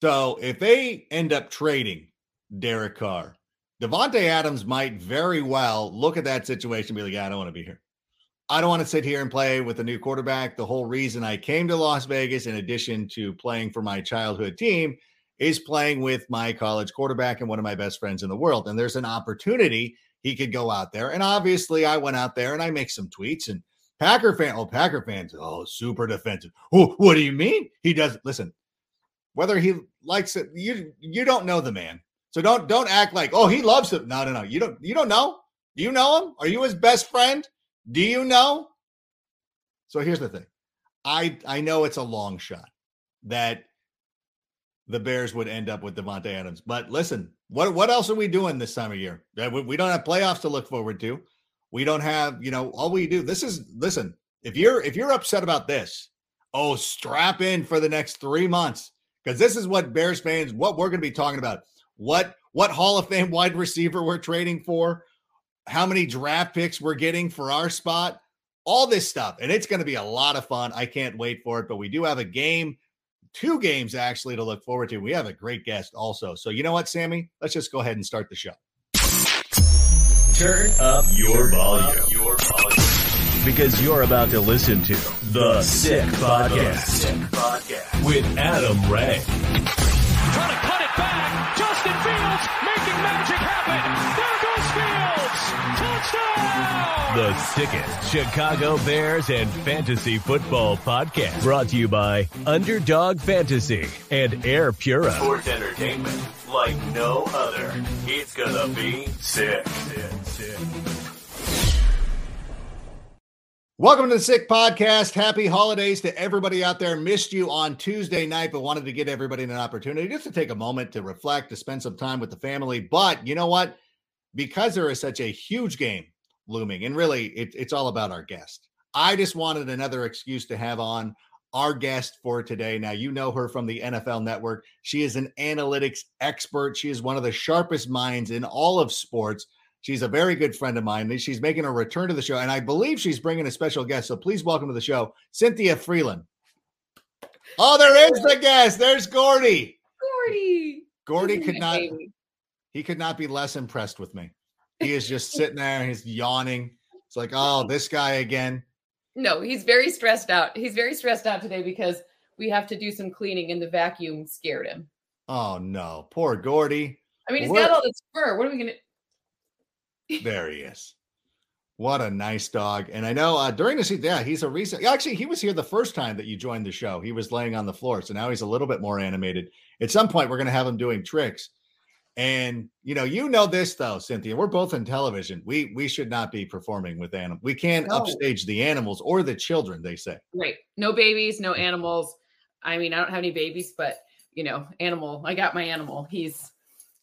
So if they end up trading Derek Carr, Davante Adams might very well look at that situation and be like, yeah, I don't want to be here. I don't want to sit here and play with a new quarterback. The whole reason I came to Las Vegas, in addition to playing for my childhood team, is playing with my college quarterback and one of my best friends in the world. And there's an opportunity he could go out there. And obviously, I went out there and I make some tweets and Packer fan, oh, Packer fans, oh, super defensive. Oh, what do you mean? He doesn't listen. Whether he likes it, you you don't know the man. So don't don't act like, oh, he loves him. No, no, no. You don't you don't know. Do you know him? Are you his best friend? Do you know? So here's the thing. I I know it's a long shot that the Bears would end up with Davante Adams. But listen, what what else are we doing this time of year? We don't have playoffs to look forward to. We don't have, you know, all we do. This is listen. If you're if you're upset about this, oh, strap in for the next three months because this is what Bears fans, what we're going to be talking about. What what Hall of Fame wide receiver we're trading for, how many draft picks we're getting for our spot, all this stuff, and it's going to be a lot of fun. I can't wait for it. But we do have a game two games actually to look forward to. We have a great guest also. So, you know what, Sammy? Let's just go ahead and start the show. Turn up your volume. Your volume. Because you're about to listen to The Sick Podcast, Sick Podcast. With Adam Rank. Trying to cut it back. Justin Fields making magic happen. There goes Fields. Touchdown. The sickest Chicago Bears and fantasy football podcast. Brought to you by Underdog Fantasy and Air Pura. Sports entertainment like no other. It's gonna be sick. sick, sick. Welcome to the Sick Podcast. Happy holidays to everybody out there. Missed you on Tuesday night, but wanted to give everybody an opportunity just to take a moment to reflect, to spend some time with the family. But you know what? Because there is such a huge game looming, and really it, it's all about our guest. I just wanted another excuse to have on our guest for today. Now, you know her from the NFL Network. She is an analytics expert. She is one of the sharpest minds in all of sports. She's a very good friend of mine. She's making a return to the show, and I believe she's bringing a special guest. So please welcome to the show, Cynthia Frelund. Oh, there is the guest. There's Gordy. Gordy. Gordy could not. baby? He could not be less impressed with me. He is just sitting there. He's yawning. It's like, oh, this guy again. No, he's very stressed out. He's very stressed out today because we have to do some cleaning and the vacuum scared him. Oh no, poor Gordy. I mean, he's got all this fur. What are we gonna? There he is. What a nice dog. And I know uh, during the season, yeah, he's a recent. Actually, he was here the first time that you joined the show. He was laying on the floor. So now he's a little bit more animated. At some point, we're going to have him doing tricks. And you know, you know this though, Cynthia. We're both in television. We we should not be performing with animals. We can't No. upstage the animals or the children. They say. Right. No babies, no animals. I mean, I don't have any babies, but you know, animal. I got my animal. He's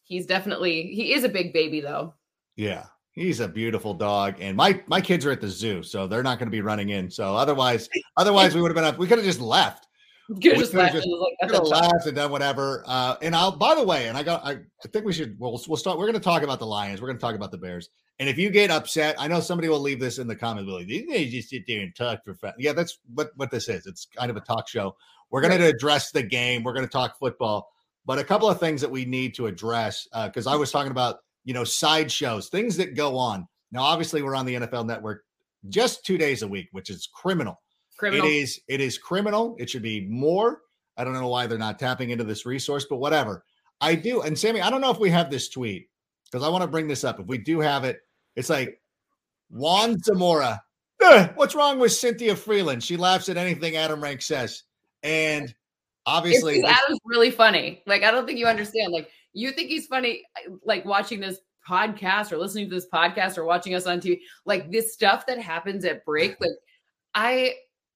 he's definitely he is a big baby though. Yeah, he's a beautiful dog, and my my kids are at the zoo, so they're not going to be running in. So otherwise, otherwise we would have been up. We could have just left. Could We just could've just- and like, Could "That's have a child." laughed and done whatever. Uh, and I'll. By the way, and I got. I, I think we should. We'll we'll start. We're going to talk about the Lions. We're going to talk about the Bears. And if you get upset, I know somebody will leave this in the comments. Like, they just sit there and talk for fun. Yeah, that's what what this is. It's kind of a talk show. We're going to address the game. We're going to talk football, but a couple of things that we need to address because I was talking about you know sideshows, things that go on. Now, obviously, we're on the NFL Network just two days a week, which is criminal. criminal. It is it is criminal. It should be more. I don't know why they're not tapping into this resource, but whatever. I do. And Sammy, I don't know if we have this tweet because I want to bring this up. If we do have it, it's like Juan Zamora. Eh, what's wrong with Cynthia Frelund? She laughs at anything Adam Rank says. And obviously, Adam's really funny. Like, I don't think you understand. Like, you think he's funny, like watching this podcast or listening to this podcast or watching us on TV. Like this stuff that happens at break, like I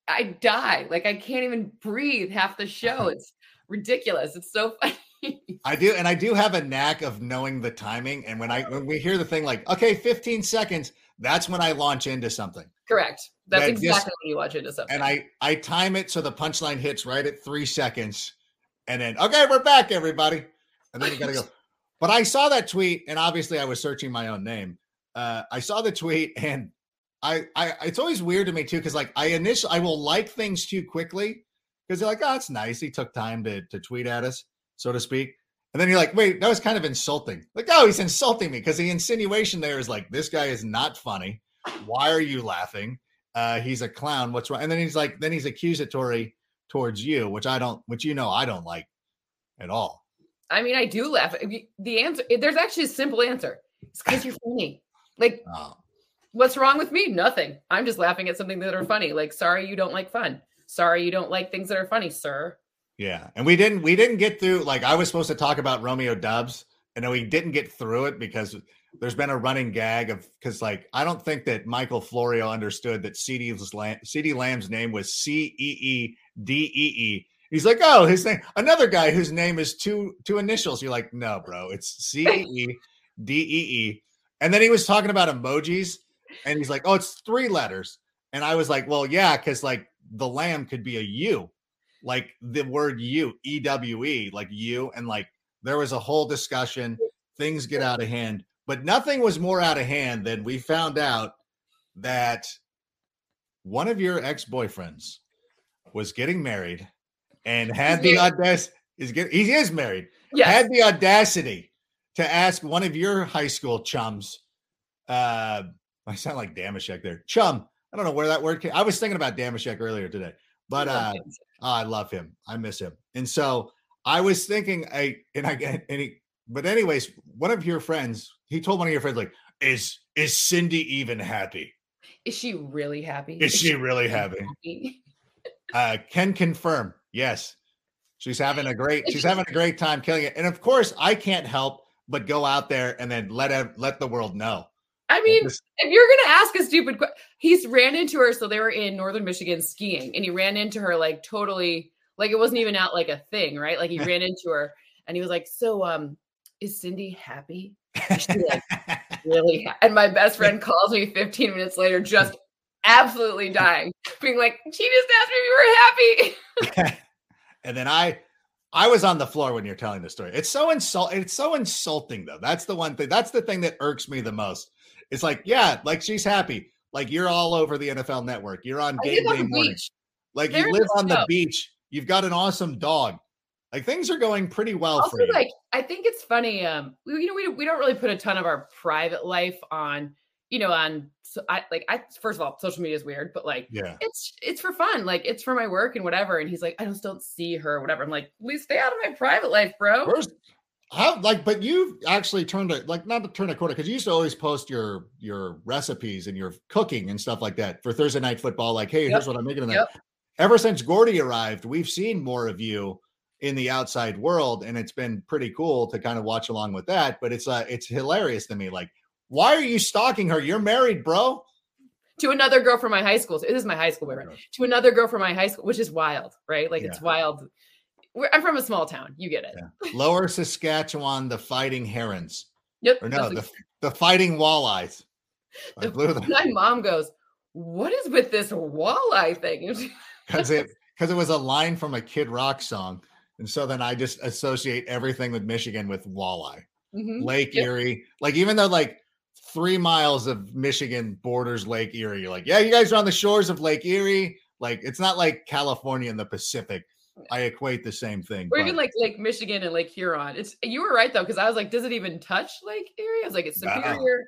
I die. Like I can't even breathe half the show. It's ridiculous. It's so funny. I do, and I do have a knack of knowing the timing. And when I when we hear the thing like, okay, 15 seconds, that's when I launch into something. Correct. That's That exactly just- when you watch into something. and I I time it so the punchline hits right at three seconds, and then okay, we're back, everybody, and then you gotta go. But I saw that tweet, and obviously I was searching my own name. Uh, I saw the tweet, and I I it's always weird to me too because like I initially I will like things too quickly because they're like, oh, it's nice. He took time to to tweet at us, so to speak. And then you're like, wait, that was kind of insulting. Like, oh, he's insulting me because the insinuation there is like, this guy is not funny. Why are you laughing? Uh, he's a clown. What's wrong? And then he's like, then he's accusatory towards you, which I don't, which you know I don't like at all. I mean, I do laugh. The answer, there's actually a simple answer. It's because you're funny. Like, oh. what's wrong with me? Nothing. I'm just laughing at something that are funny. Like, sorry, you don't like fun. Sorry, you don't like things that are funny, sir. Yeah, and we didn't we didn't get through. Like, I was supposed to talk about Romeo Doubs, and then we didn't get through it because there's been a running gag of because like I don't think that Michael Florio understood that Lamb, CeeDee Lamb's name was C E E D E E. He's like, oh, his name. Another guy whose name is two two initials. You're like, no, bro, it's C E D E E. And then he was talking about emojis, and he's like, oh, it's three letters. And I was like, well, yeah, because like the lamb could be a U, like the word U, E W E, like you, and like there was a whole discussion. Things get out of hand. But nothing was more out of hand than we found out that one of your ex-boyfriends was getting married and had the audacity is get he is married. Yes. Had the audacity to ask one of your high school chums. Uh I sound like Damashek there. Chum. I don't know where that word came. I was thinking about Damashek earlier today, but uh oh, I love him. I miss him. And so I was thinking I and I and he but anyways, one of your friends, he told one of your friends, like, is is Cindy even happy? Is she really happy? Is, she, really happy? happy? uh, can confirm. Yes, she's having a great. She's having a great time killing it. And of course, I can't help but go out there and then let let the world know. I mean, if you're gonna ask a stupid question, he's ran into her. So they were in northern Michigan skiing, and he ran into her like totally, like it wasn't even out like a thing, right? Like he ran into her, and he was like, "So, um, is Cindy happy? She like really? Ha-? And my best friend calls me 15 minutes later, just absolutely dying, being like, she just asked me if you were happy. and then I, I was on the floor when you're telling the story. It's so insult. It's so insulting though. That's the one thing. That's the thing that irks me the most. It's like, yeah, like she's happy. Like you're all over the NFL Network. You're on game day morning. Like you live on the beach. You've got an awesome dog. Like things are going pretty well also, for you. Like I think it's funny. Um, we, you know, we we don't really put a ton of our private life on. You know, on so I like I first of all, social media is weird, but like, yeah, it's it's for fun. Like it's for my work and whatever. And he's like, I just don't see her, whatever. I'm like, please stay out of my private life, bro. First, how like, but you've actually turned it like not to turn a corner because you used to always post your your recipes and your cooking and stuff like that for Thursday night football. Like, hey, yep. here's what I'm making. Yep. Ever since Gordy arrived, we've seen more of you in the outside world and it's been pretty cool to kind of watch along with that but it's uh it's hilarious to me like why are you stalking her? You're married bro. To another girl from my high school. So this is my high school boyfriend. To another girl from my high school which is wild right? Like yeah. it's wild. We're, i'm from a small town. You get it. Yeah. lower saskatchewan the fighting herons. Yep or no the, the fighting walleyes. The, my mom goes what is with this walleye thing? Because it because it was a line from a kid rock song. And so then I just associate everything with Michigan with walleye, mm-hmm. Lake yep. Erie. Like even though like three miles of Michigan borders Lake Erie, you're like, yeah, you guys are on the shores of Lake Erie. Like it's not like California in the Pacific. I equate the same thing. Or but. even like Lake Michigan and Lake Huron. It's you were right though, because I was like, does it even touch Lake Erie? I was like, it's Superior,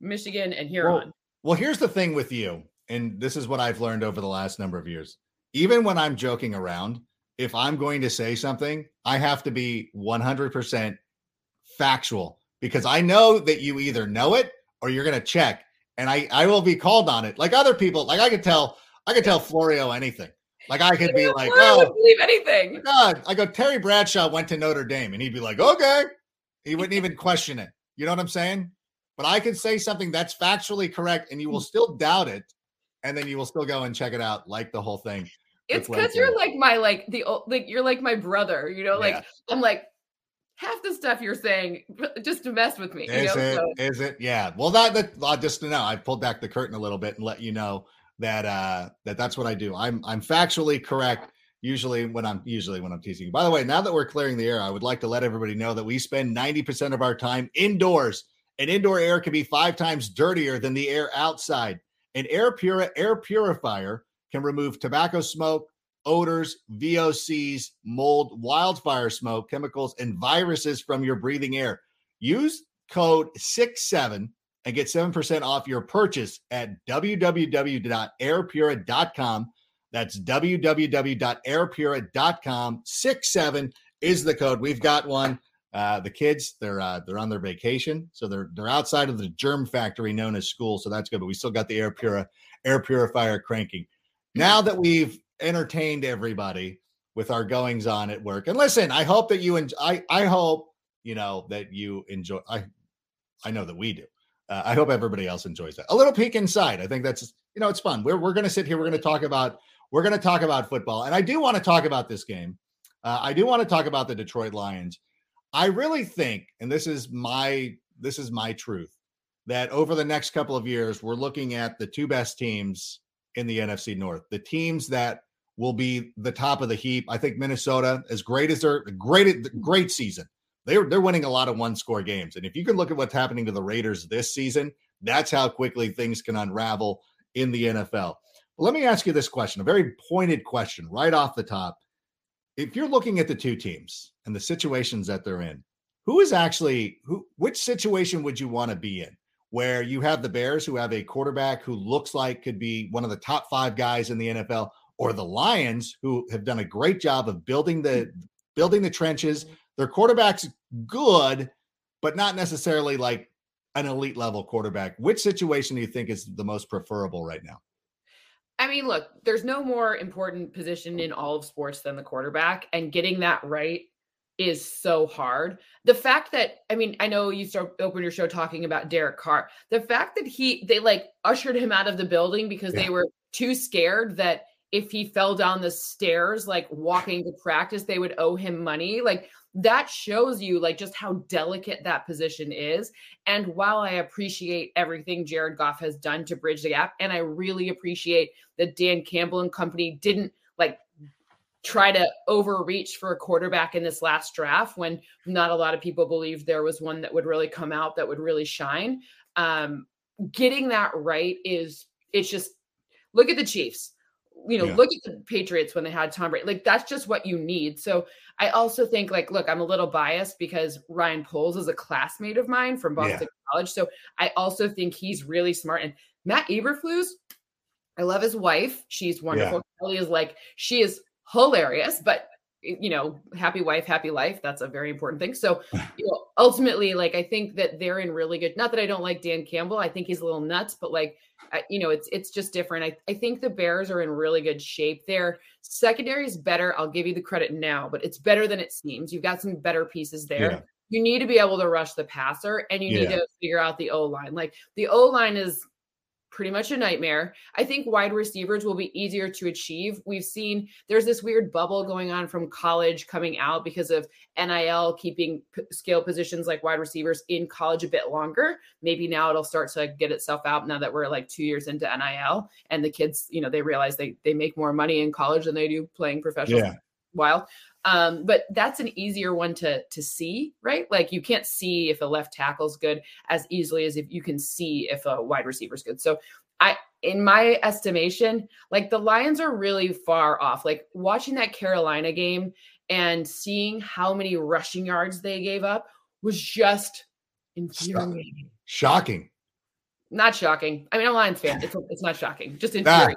Michigan, and Huron. Well, well, here's the thing with you, and this is what I've learned over the last number of years. Even when I'm joking around, if I'm going to say something, I have to be 100% factual because I know that you either know it or you're going to check and I I will be called on it. Like other people, like I could tell I could tell Florio anything. Like I could be like, oh, would believe anything. God, I go Terry Bradshaw went to Notre Dame and he'd be like, okay. He wouldn't even question it. You know what I'm saying? But I could say something that's factually correct and you will hmm. still doubt it and then you will still go and check it out like the whole thing. It's because you're like my like the old like you're like my brother, you know. Like yeah. I'm like half the stuff you're saying just to mess with me. Is know? it? So, is it? Yeah. Well, that that uh, just to know, I pulled back the curtain a little bit and let you know that uh that that's what I do. I'm I'm factually correct usually when I'm usually when I'm teasing you. By the way, now that we're clearing the air, I would like to let everybody know that we spend 90% of our time indoors. And indoor air can be five times dirtier than the air outside. An air pura air purifier can remove tobacco smoke, odors, VOCs, mold, wildfire smoke, chemicals, and viruses from your breathing air. Use code 67 and get 7% off your purchase at www.airpura.com. That's www.airpura.com. 67 is the code. We've got one. Uh, the kids, they're uh, they're on their vacation, so they're they're outside of the germ factory known as school, so that's good. But we still got the air pura air purifier cranking. Now that we've entertained everybody with our goings on at work, and listen, I hope that you enjoy. I I hope you know that you enjoy. I I know that we do. Uh, I hope everybody else enjoys that. A little peek inside. I think that's you know it's fun. We're we're going to sit here. We're going to talk about we're going to talk about football, and I do want to talk about this game. Uh, I do want to talk about the Detroit Lions. I really think, and this is my this is my truth, that over the next couple of years, we're looking at the two best teams in the NFC North, the teams that will be the top of the heap. I think Minnesota, as great as their great great season, they're they're winning a lot of one score games. And if you can look at what's happening to the Raiders this season, that's how quickly things can unravel in the NFL. But let me ask you this question, a very pointed question right off the top if you're looking at the two teams and the situations that they're in, who is actually who which situation would you want to be in? Where you have the Bears who have a quarterback who looks like could be one of the top 5 guys in the NFL or the Lions who have done a great job of building the mm. building the trenches. Mm. Their quarterback's good, but not necessarily like an elite level quarterback. Which situation do you think is the most preferable right now? I mean, look, there's no more important position in all of sports than the quarterback, and getting that right is so hard. The fact that I mean, I know you start open your show talking about Derek Carr. The fact that he they like ushered him out of the building because yeah. they were too scared that if he fell down the stairs like walking to practice they would owe him money. Like that shows you like just how delicate that position is. And while I appreciate everything Jared Goff has done to bridge the gap, and I really appreciate that Dan Campbell and company didn't like try to overreach for a quarterback in this last draft when not a lot of people believed there was one that would really come out that would really shine. Um, getting that right is it's just look at the Chiefs you know, yeah. look at the Patriots when they had Tom Brady. Like that's just what you need. So I also think like, look, I'm a little biased because Ryan Poles is a classmate of mine from Boston yeah. College. So I also think he's really smart. And Matt Eberflus, I love his wife. She's wonderful. Yeah. Kelly is like, she is hilarious, but you know, happy wife, happy life. That's a very important thing. So, you know, ultimately, like I think that they're in really good. Not that I don't like Dan Campbell. I think he's a little nuts, but like, I, you know, it's it's just different. I I think the Bears are in really good shape. Their secondary is better. I'll give you the credit now, but it's better than it seems. You've got some better pieces there. Yeah. You need to be able to rush the passer, and you yeah. need to figure out the O line. Like the O line is pretty much a nightmare. I think wide receivers will be easier to achieve. We've seen there's this weird bubble going on from college coming out because of NIL keeping p- skill positions like wide receivers in college a bit longer. Maybe now it'll start to get itself out now that we're like 2 years into NIL and the kids, you know, they realize they they make more money in college than they do playing professional. Yeah. While um, but that's an easier one to to see, right? Like you can't see if a left tackle's good as easily as if you can see if a wide receiver's good. So I in my estimation, like the Lions are really far off. Like watching that Carolina game and seeing how many rushing yards they gave up was just infuriating. Shocking. Not shocking. I mean, I'm a Lions fan. It's, it's not shocking. Just infuriating.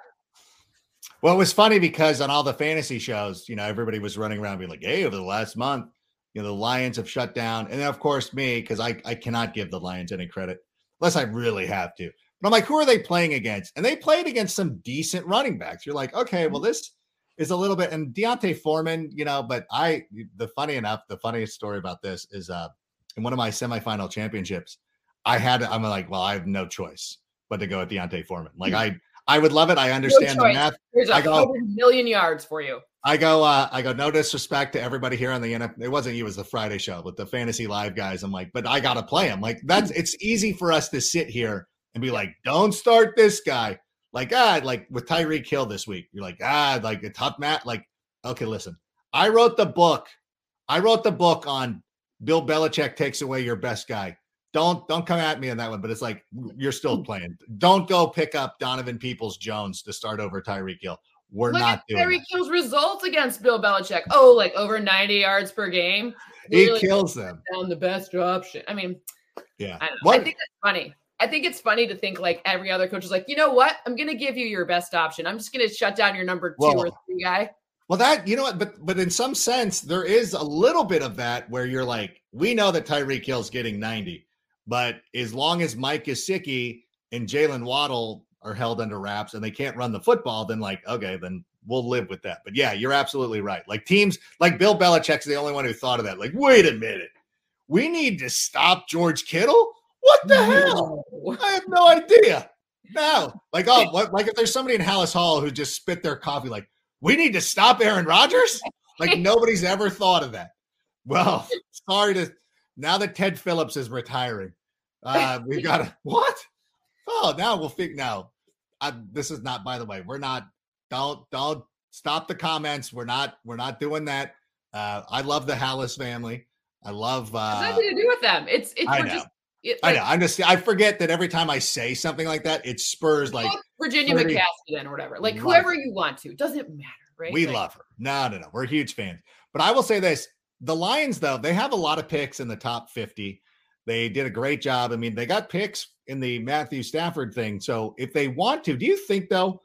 Well, it was funny because on all the fantasy shows, you know, everybody was running around being like, hey, over the last month, you know, the Lions have shut down. And then, of course, me, because I, I cannot give the Lions any credit unless I really have to. But I'm like, who are they playing against? And they played against some decent running backs. You're like, okay, well, this is a little bit, and D'Onta Foreman, you know, but I, the funny enough, the funniest story about this is uh in one of my semifinal championships, I had, I'm like, well, I have no choice but to go with D'Onta Foreman. Like, hmm. I, I would love it. I understand no the math. There's a I go, million yards for you. I go, uh, I go, no disrespect to everybody here on the NFL. It wasn't you, it was the Friday show with the fantasy live guys. I'm like, but I gotta play him. Like, that's it's easy for us to sit here and be like, don't start this guy. Like, ah, like with Tyreek Hill this week. You're like, ah, like a tough mat. Like, okay, listen. I wrote the book. I wrote the book on Bill Belichick takes away your best guy don't don't come at me on that one, but it's like you're still mm. playing. Don't go pick up Donovan Peoples Jones to start over Tyreek Hill. we're Look not at doing. Tyreek. Hill's results against Bill Belichick. Oh, like over 90 yards per game. He Really kills them. down the best option. I mean, Yeah. I. I think that's funny. I think it's funny to think like every other coach is like, you know what? I'm going to give you your best option. I'm just going to shut down your number two Well, or three guy. Well, that you know what, but but in some sense, there is a little bit of that where you're like, we know that Tyreek Hill's getting 90, but as long as Mike Gesicki and Jaylen Waddle are held under wraps and they can't run the football, then like, okay, then we'll live with that. But yeah, you're absolutely right. Like teams like Bill Belichick's the only one who thought of that. Like, wait a minute, we need to stop George Kittle. What the hell? I have no idea. No, like oh, what, like if there's somebody in Halas Hall who just spit their coffee, like we need to stop Aaron Rodgers. Like nobody's ever thought of that. Well, sorry to now that Ted Phillips is retiring, uh, we've got what? Oh, now we'll figure. Now, I, this is not. By the way, we're not. Don't don't stop the comments. We're not. We're not doing that. Uh, I love the Halas family. I love. It's Uh, nothing to do with them. It's it's I know. just it, I know. I'm just. I forget that every time I say something like that, it spurs like Virginia 30 McCaskey then or whatever. Like whoever you want to. Doesn't matter, right? We Like, love her. No, no, no. We're huge fans. But I will say this the Lions, though, they have a lot of picks in the top 50. They did a great job. I mean, they got picks in the Matthew Stafford thing. So if they want to, do you think though,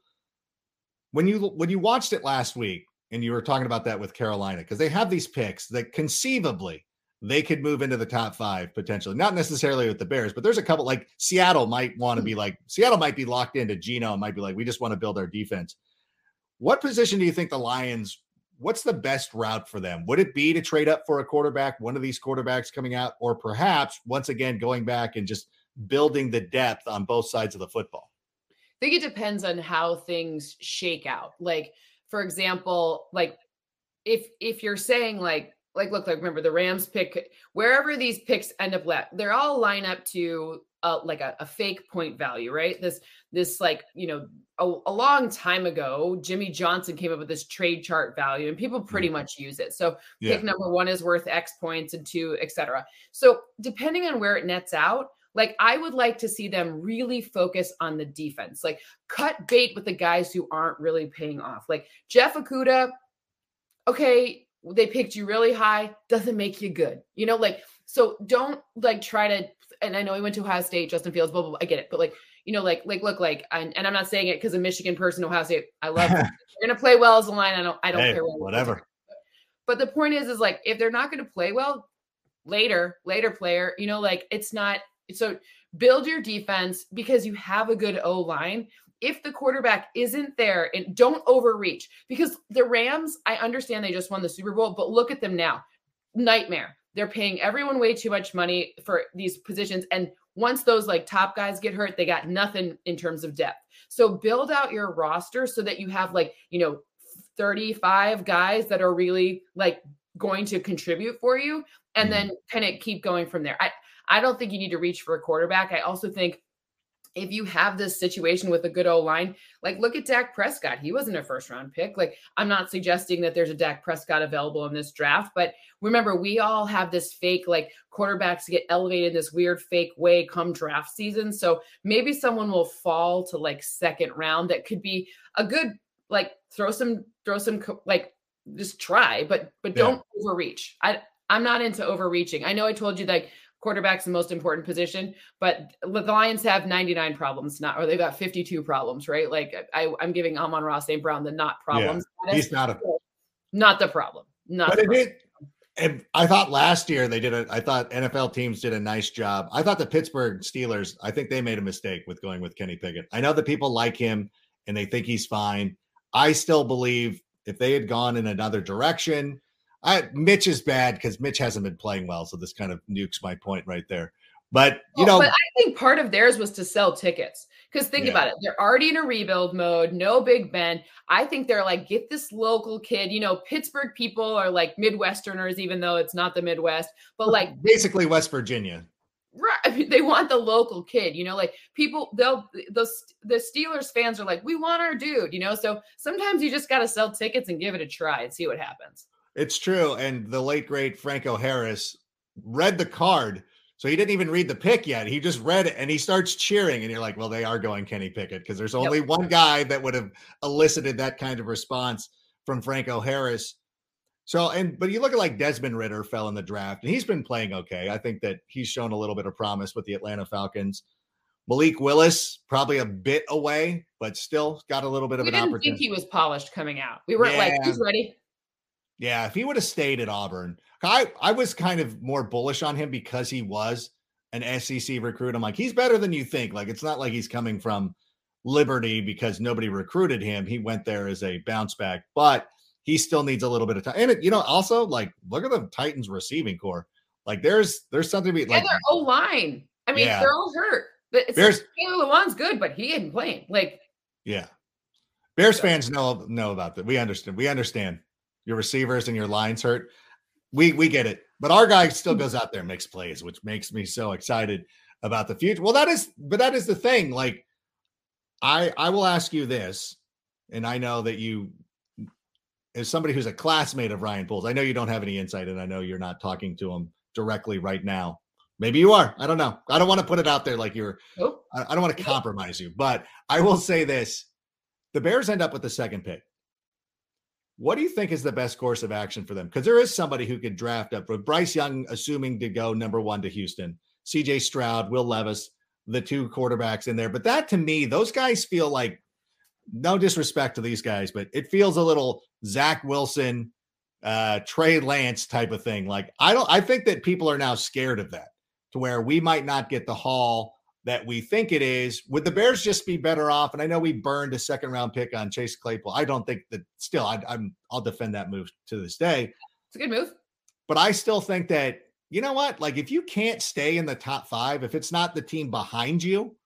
when you when you watched it last week and you were talking about that with Carolina, because they have these picks that conceivably they could move into the top five potentially, not necessarily with the Bears, but there's a couple like Seattle might want to be like Seattle might be locked into and might be like, we just want to build our defense. What position do you think the Lions? What's the best route for them? Would it be to trade up for a quarterback, one of these quarterbacks coming out, or perhaps once again going back and just building the depth on both sides of the football? I think it depends on how things shake out. Like, for example, like if if you're saying like like look like remember the Rams pick wherever these picks end up left, they're all line up to uh, like a, a fake point value, right? This this like you know a, a long time ago, Jimmy Johnson came up with this trade chart value, and people pretty much use it. So Yeah. pick number one is worth X points and two, etc. So depending on where it nets out, like I would like to see them really focus on the defense, like cut bait with the guys who aren't really paying off. Like Jeff Okudah, okay, they picked you really high, doesn't make you good. You know, like so don't like try to. And I know he went to Ohio State, Justin Fields, blah blah. blah I get it, but like you know, like like look like, and, and I'm not saying it because a Michigan person, Ohio State. I love. You're gonna play well as a line. I don't. I don't Hey, care what whatever. but the point is, is like if they're not going to play well later, later player, you know, like it's not. So build your defense because you have a good O line. If the quarterback isn't there, and don't overreach because the Rams, I understand they just won the Super Bowl, but look at them now, nightmare. They're paying everyone way too much money for these positions, and once those like top guys get hurt, they got nothing in terms of depth. So build out your roster so that you have like you know 35 guys that are really like going to contribute for you and Mhm. then kind of keep going from there. I I don't think you need to reach for a quarterback. I also think if you have this situation with a good O line, like look at Dak Prescott. He wasn't a first round pick. Like I'm not suggesting that there's a Dak Prescott available in this draft, but remember we all have this fake like quarterbacks get elevated in this weird fake way come draft season. So maybe someone will fall to like second round that could be a good like throw some throw some like just try, but but Yeah. don't overreach. I I'm not into overreaching. I know I told you that quarterback's the most important position, but the Lions have 99 problems, not or they've got 52 problems, right? Like I, I'm giving Amon-Ra St. Brown the not problems. status. He's not a not the problem. Not but the it problem. did. And I thought last year they did a. I thought NFL teams did a nice job. I thought the Pittsburgh Steelers. I think they made a mistake with going with Kenny Pickett. I know that people like him and they think he's fine. I still believe if they had gone in another direction, I Mitch is bad because Mitch hasn't been playing well. So this kind of nukes my point right there. But you Well, know, but I think part of theirs was to sell tickets. Because think Yeah. about it, they're already in a rebuild mode, no Big Ben. I think they're like, get this local kid. You know, Pittsburgh people are like Midwesterners, even though it's not the Midwest. But like, basically West Virginia. right, I mean, they want the local kid. You know, like people, they'll the the Steelers fans are like, we want our dude. You know, so sometimes you just got to sell tickets and give it a try and see what happens. It's true. And the late great Franco Harris read the card. So he didn't even read the pick yet. He just read it and he starts cheering. And you're like, well, they are going Kenny Pickett because there's only yep. one guy that would have elicited that kind of response from Franco Harris. So, and but you look at like Desmond Ridder fell in the draft and he's been playing okay. I think that he's shown a little bit of promise with the Atlanta Falcons. Malik Willis probably a bit away, but still got a little bit of we an didn't opportunity. think he was polished coming out. We weren't yeah. like he's ready. Yeah, if he would have stayed at Auburn, I I was kind of more bullish on him because he was an SEC recruit. I'm like, he's better than you think. Like, it's not like he's coming from Liberty because nobody recruited him. He went there as a bounce back, but he still needs a little bit of time. And it, you know, also like look at the Titans receiving corps. Like there's there's something to be like their O line. I mean, yeah. they're all hurt. But Bears, like, Taylor Lewan's good, but he ain't playing. Like, yeah. Bears fans know know about that. We understand. We understand your receivers and your lines hurt. We we get it. But our guy still goes out there and makes plays, which makes me so excited about the future. Well, that is, but that is the thing. Like, I I will ask you this, and I know that you, as somebody who's a classmate of Ryan Poles, I know you don't have any insight, and I know you're not talking to him directly right now. Maybe you are. I don't know. I don't want to put it out there like you're. Nope. I, I don't want to compromise you, but I will say this: the Bears end up with the second pick. What do you think is the best course of action for them? Because there is somebody who could draft up with Bryce Young, assuming to go number one to Houston, CJ Stroud, Will Levis, the two quarterbacks in there. But that to me, those guys feel like no disrespect to these guys, but it feels a little Zach Wilson, uh, Trey Lance type of thing. Like I don't, I think that people are now scared of that to where we might not get the haul that we think it is. Would the Bears just be better off? And I know we burned a second round pick on Chase Claypool. I don't think that still I, I'm I'll defend that move to this day. It's a good move. But I still think that you know what? Like if you can't stay in the top five, if it's not the team behind you,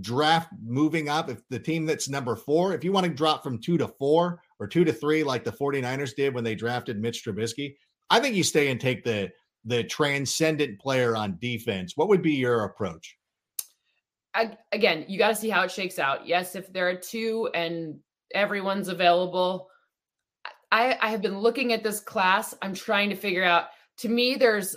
draft moving up, if the team that's number four, if you want to drop from two to four or two to three, like the 49ers did when they drafted Mitch Trubisky, I think you stay and take the the transcendent player on defense. What would be your approach? I, again, you got to see how it shakes out. Yes, if there are two and everyone's available, I, I have been looking at this class. I'm trying to figure out. To me, there's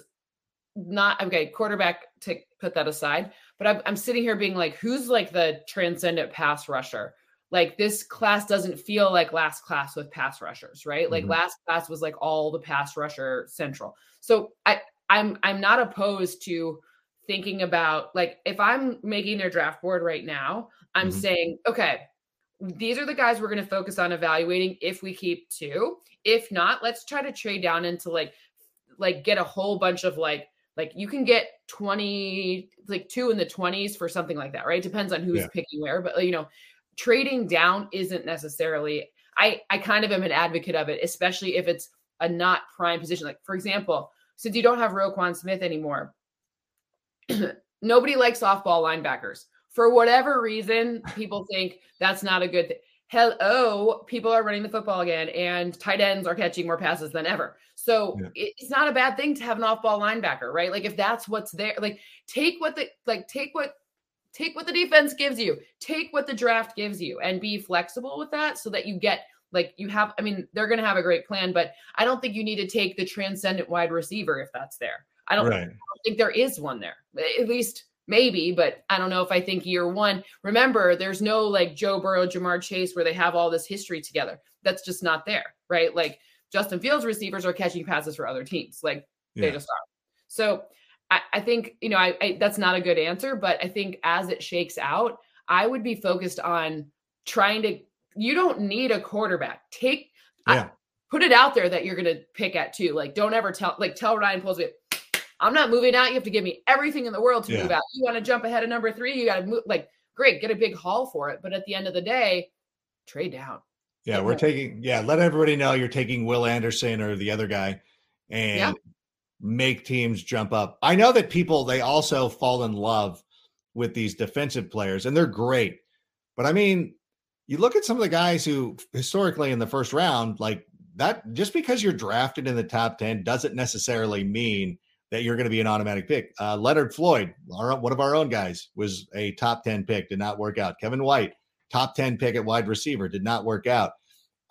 not okay. Quarterback to put that aside, but I'm, I'm sitting here being like, who's like the transcendent pass rusher? Like this class doesn't feel like last class with pass rushers, right? Like mm-hmm. last class was like all the pass rusher central. So I I'm I'm not opposed to thinking about like if I'm making their draft board right now, I'm mm-hmm. saying, okay, these are the guys we're going to focus on evaluating if we keep two. If not, let's try to trade down into like like get a whole bunch of like like you can get 20 like two in the 20s for something like that, right? Depends on who's yeah. picking where, but you know, trading down isn't necessarily I I kind of am an advocate of it, especially if it's a not prime position. Like for example, since you don't have Roquan Smith anymore, nobody likes off-ball linebackers. For whatever reason, people think that's not a good thing. Hello, people are running the football again, and tight ends are catching more passes than ever. So yeah. it's not a bad thing to have an off-ball linebacker, right? Like if that's what's there, like take what the like take what take what the defense gives you, take what the draft gives you, and be flexible with that so that you get like you have. I mean, they're going to have a great plan, but I don't think you need to take the transcendent wide receiver if that's there. I don't, right. I don't think there is one there. At least maybe, but I don't know if I think year one. Remember, there's no like Joe Burrow, Ja'Marr Chase where they have all this history together. That's just not there, right? Like Justin Fields receivers are catching passes for other teams. Like yeah. they just are. So I, I think, you know, I, I that's not a good answer, but I think as it shakes out, I would be focused on trying to you don't need a quarterback. Take yeah. I, put it out there that you're gonna pick at two. Like don't ever tell like tell Ryan Poles I'm not moving out. You have to give me everything in the world to yeah. move out. You want to jump ahead of number three, you got to move. Like, great, get a big haul for it. But at the end of the day, trade down. Yeah, we're taking. Yeah, let everybody know you're taking Will Anderson or the other guy, and yeah. make teams jump up. I know that people they also fall in love with these defensive players, and they're great. But I mean, you look at some of the guys who historically in the first round, like that, just because you're drafted in the top 10 doesn't necessarily mean that you're going to be an automatic pick. Uh, Leonard Floyd, our, one of our own guys, was a top 10 pick, did not work out. Kevin White, top 10 pick at wide receiver, did not work out.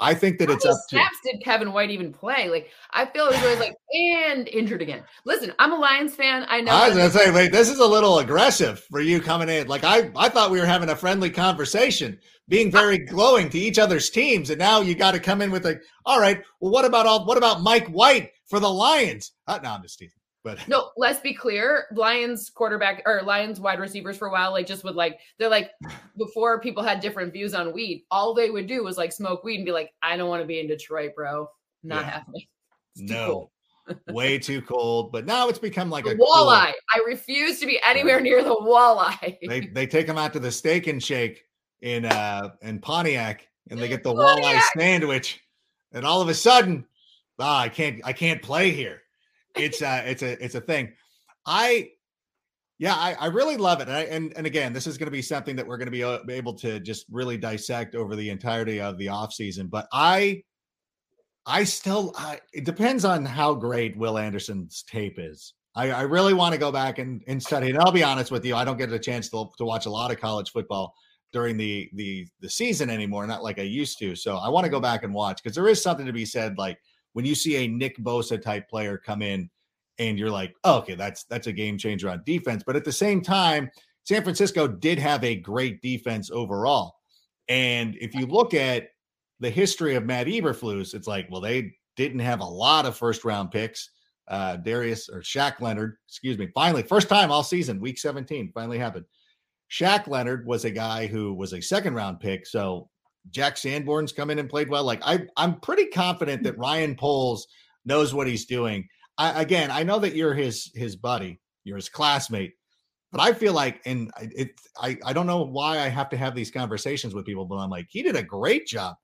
I think that How it's up to snaps did Kevin White even play? Like I feel it was like and injured again. Listen, I'm a Lions fan. I know. I was gonna say, wait, this is a little aggressive for you coming in. Like I, I thought we were having a friendly conversation, being very glowing to each other's teams, and now you got to come in with like, all right, well, what about all? What about Mike White for the Lions? Uh, no, I'm just teasing. But No, let's be clear. Lions quarterback or Lions wide receivers for a while, like just would like they're like before people had different views on weed, all they would do was like smoke weed and be like, I don't want to be in Detroit, bro. Not Yeah. happening. No, way too cold. But now it's become like The a cool- walleye. I refuse to be anywhere near the walleye. They they take them out to the Steak and Shake in uh in Pontiac, and they get the walleye sandwich, and all of a sudden, ah, I can't I can't play here. It's uh it's a it's a thing. I yeah, I, I really love it. And, I, and and again, this is going to be something that we're going to be uh, able to just really dissect over the entirety of the offseason. But I I still I, it depends on how great Will Anderson's tape is. I, I really want to go back and, and study. And I'll be honest with you, I don't get a chance to, to watch a lot of college football during the the the season anymore, not like I used to. So I want to go back and watch because there is something to be said. Like when you see a Nick Bosa type player come in, and you're like, oh, okay, that's that's a game changer on defense. But at the same time, San Francisco did have a great defense overall. And if you look at the history of Matt Eberflus, it's like, well, they didn't have a lot of first round picks. Uh, Darius or Shaq Leonard, excuse me, finally, first time all season, week 17, finally happened. Shaq Leonard was a guy who was a second round pick. So Jack Sanborn's come in and played well. Like I, I'm pretty confident that hmm. Ryan Poles knows what he's doing. I, again, I know that you're his his buddy, you're his classmate, but I feel like, and it, I, I don't know why I have to have these conversations with people, but I'm like, he did a great job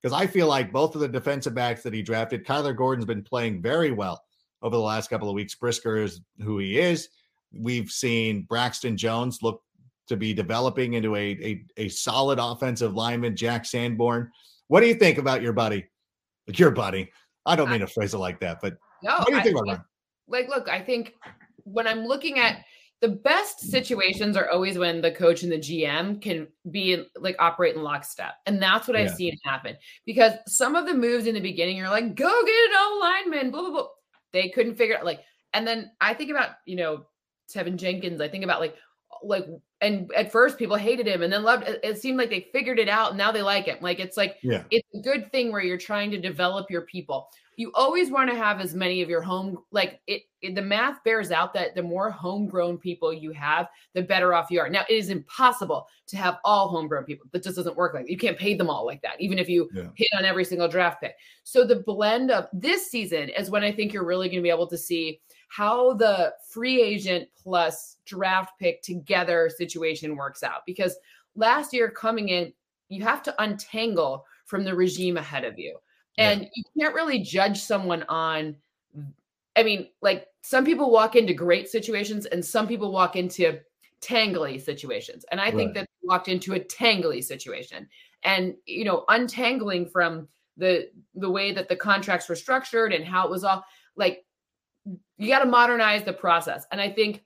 because I feel like both of the defensive backs that he drafted, Kyler Gordon's been playing very well over the last couple of weeks. Brisker is who he is. We've seen Braxton Jones look to be developing into a, a, a solid offensive lineman, Jack Sanborn. What do you think about your buddy? Your buddy. I don't mean to phrase it like that, but No, what do you I- about like look i think when i'm looking at the best situations are always when the coach and the gm can be in, like operate in lockstep and that's what i've seen happen because some of the moves in the beginning you're like go get an old lineman blah blah blah they couldn't figure out like and then i think about you know teven jenkins i think about like like and at first people hated him and then loved it, it seemed like they figured it out and now they like him. Like it's like Yeah. it's a good thing where you're trying to develop your people. You always want to have as many of your home like it, it- the math bears out that the more homegrown people you have the better off you are. Now it is impossible to have all homegrown people. That just doesn't work like you can't pay them all like that even if you Yeah. hit on every single draft pick. So the blend of this season is when i think you're really going to be able to see how the free agent plus draft pick together situation works out. Because last year coming in you have to untangle from the regime ahead of you. Yeah. and you can't really judge someone on i mean like some people walk into great situations and some people walk into tangly situations. And i think that walked into a tangly situation. And you know untangling from the the way that the contracts were structured and how it was all like you got to modernize the process and i think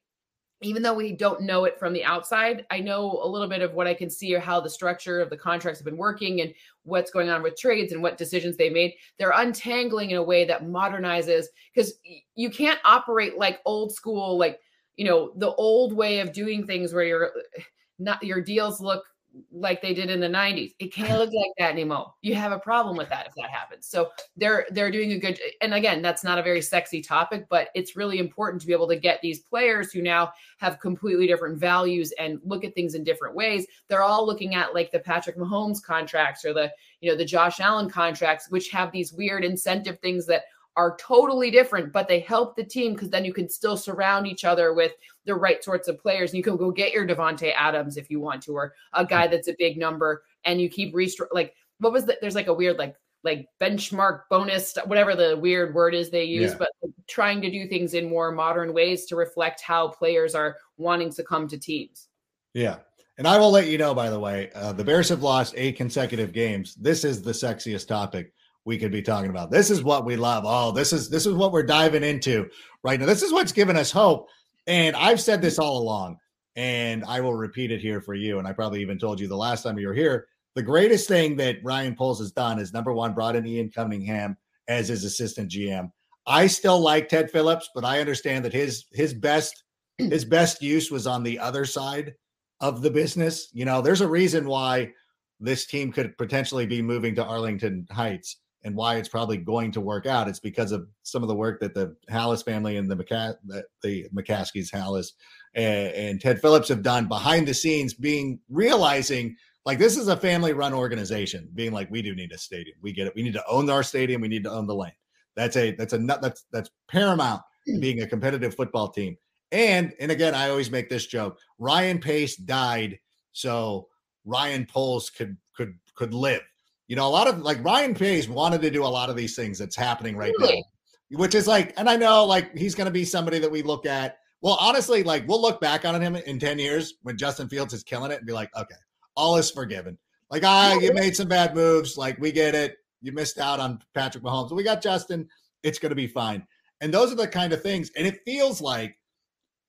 even though we don't know it from the outside, I know a little bit of what I can see or how the structure of the contracts have been working and what's going on with trades and what decisions they made. They're untangling in a way that modernizes because you can't operate like old school, like, you know, the old way of doing things where you're eh, not your deals look like they did in the 90s. It can't look like that anymore. You have a problem with that if that happens. So they're they're doing a good and again, that's not a very sexy topic, but it's really important to be able to get these players who now have completely different values and look at things in different ways. They're all looking at like the Patrick Mahomes contracts or the, you know, the Josh Allen contracts, which have these weird incentive things that are totally different, but they help the team because then you can still surround each other with the right sorts of players. And you can go get your Davante Adams if you want to, or a guy that's a big number, and you keep restru like what was that? There's like a weird like like benchmark bonus, whatever the weird word is they use, Yeah. but trying to do things in more modern ways to reflect how players are wanting to come to teams. Yeah. And I will let you know, by the way, uh, the Bears have lost eight consecutive games. This is the sexiest topic we could be talking about. This is what we love. Oh, this is this is what we're diving into right now. This is what's giving us hope. And I've said this all along, and I will repeat it here for you. And I probably even told you the last time you were here. the greatest thing that Ryan Poles has done is number one, brought in Ian Cunningham as his assistant GM. I still like Ted Phillips, but I understand that his his best his best use was on the other side of the business. You know, there's a reason why this team could potentially be moving to Arlington Heights and why it's probably going to work out. It's because of some of the work that the Halas family and the McCa- the, McCaskies, Halas and, and Ted Phillips have done behind the scenes, being realizing like this is a family run organization being like we do need a stadium. We get it. We need to own our stadium. We need to own the land. That's a that's a that's that's paramount hmm. being a competitive football team. And and again i always make this joke ryan pace died so ryan poles could could could live you know a lot of like ryan pace wanted to do a lot of these things that's happening right really? now which is like and i know like he's going to be somebody that we look at well honestly like we'll look back on him in 10 years when justin fields is killing it and be like okay all is forgiven. Like, ah, you made some bad moves. Like, we get it. You missed out on Patrick Mahomes. We got Justin. It's going to be fine. And those are the kind of things. And it feels like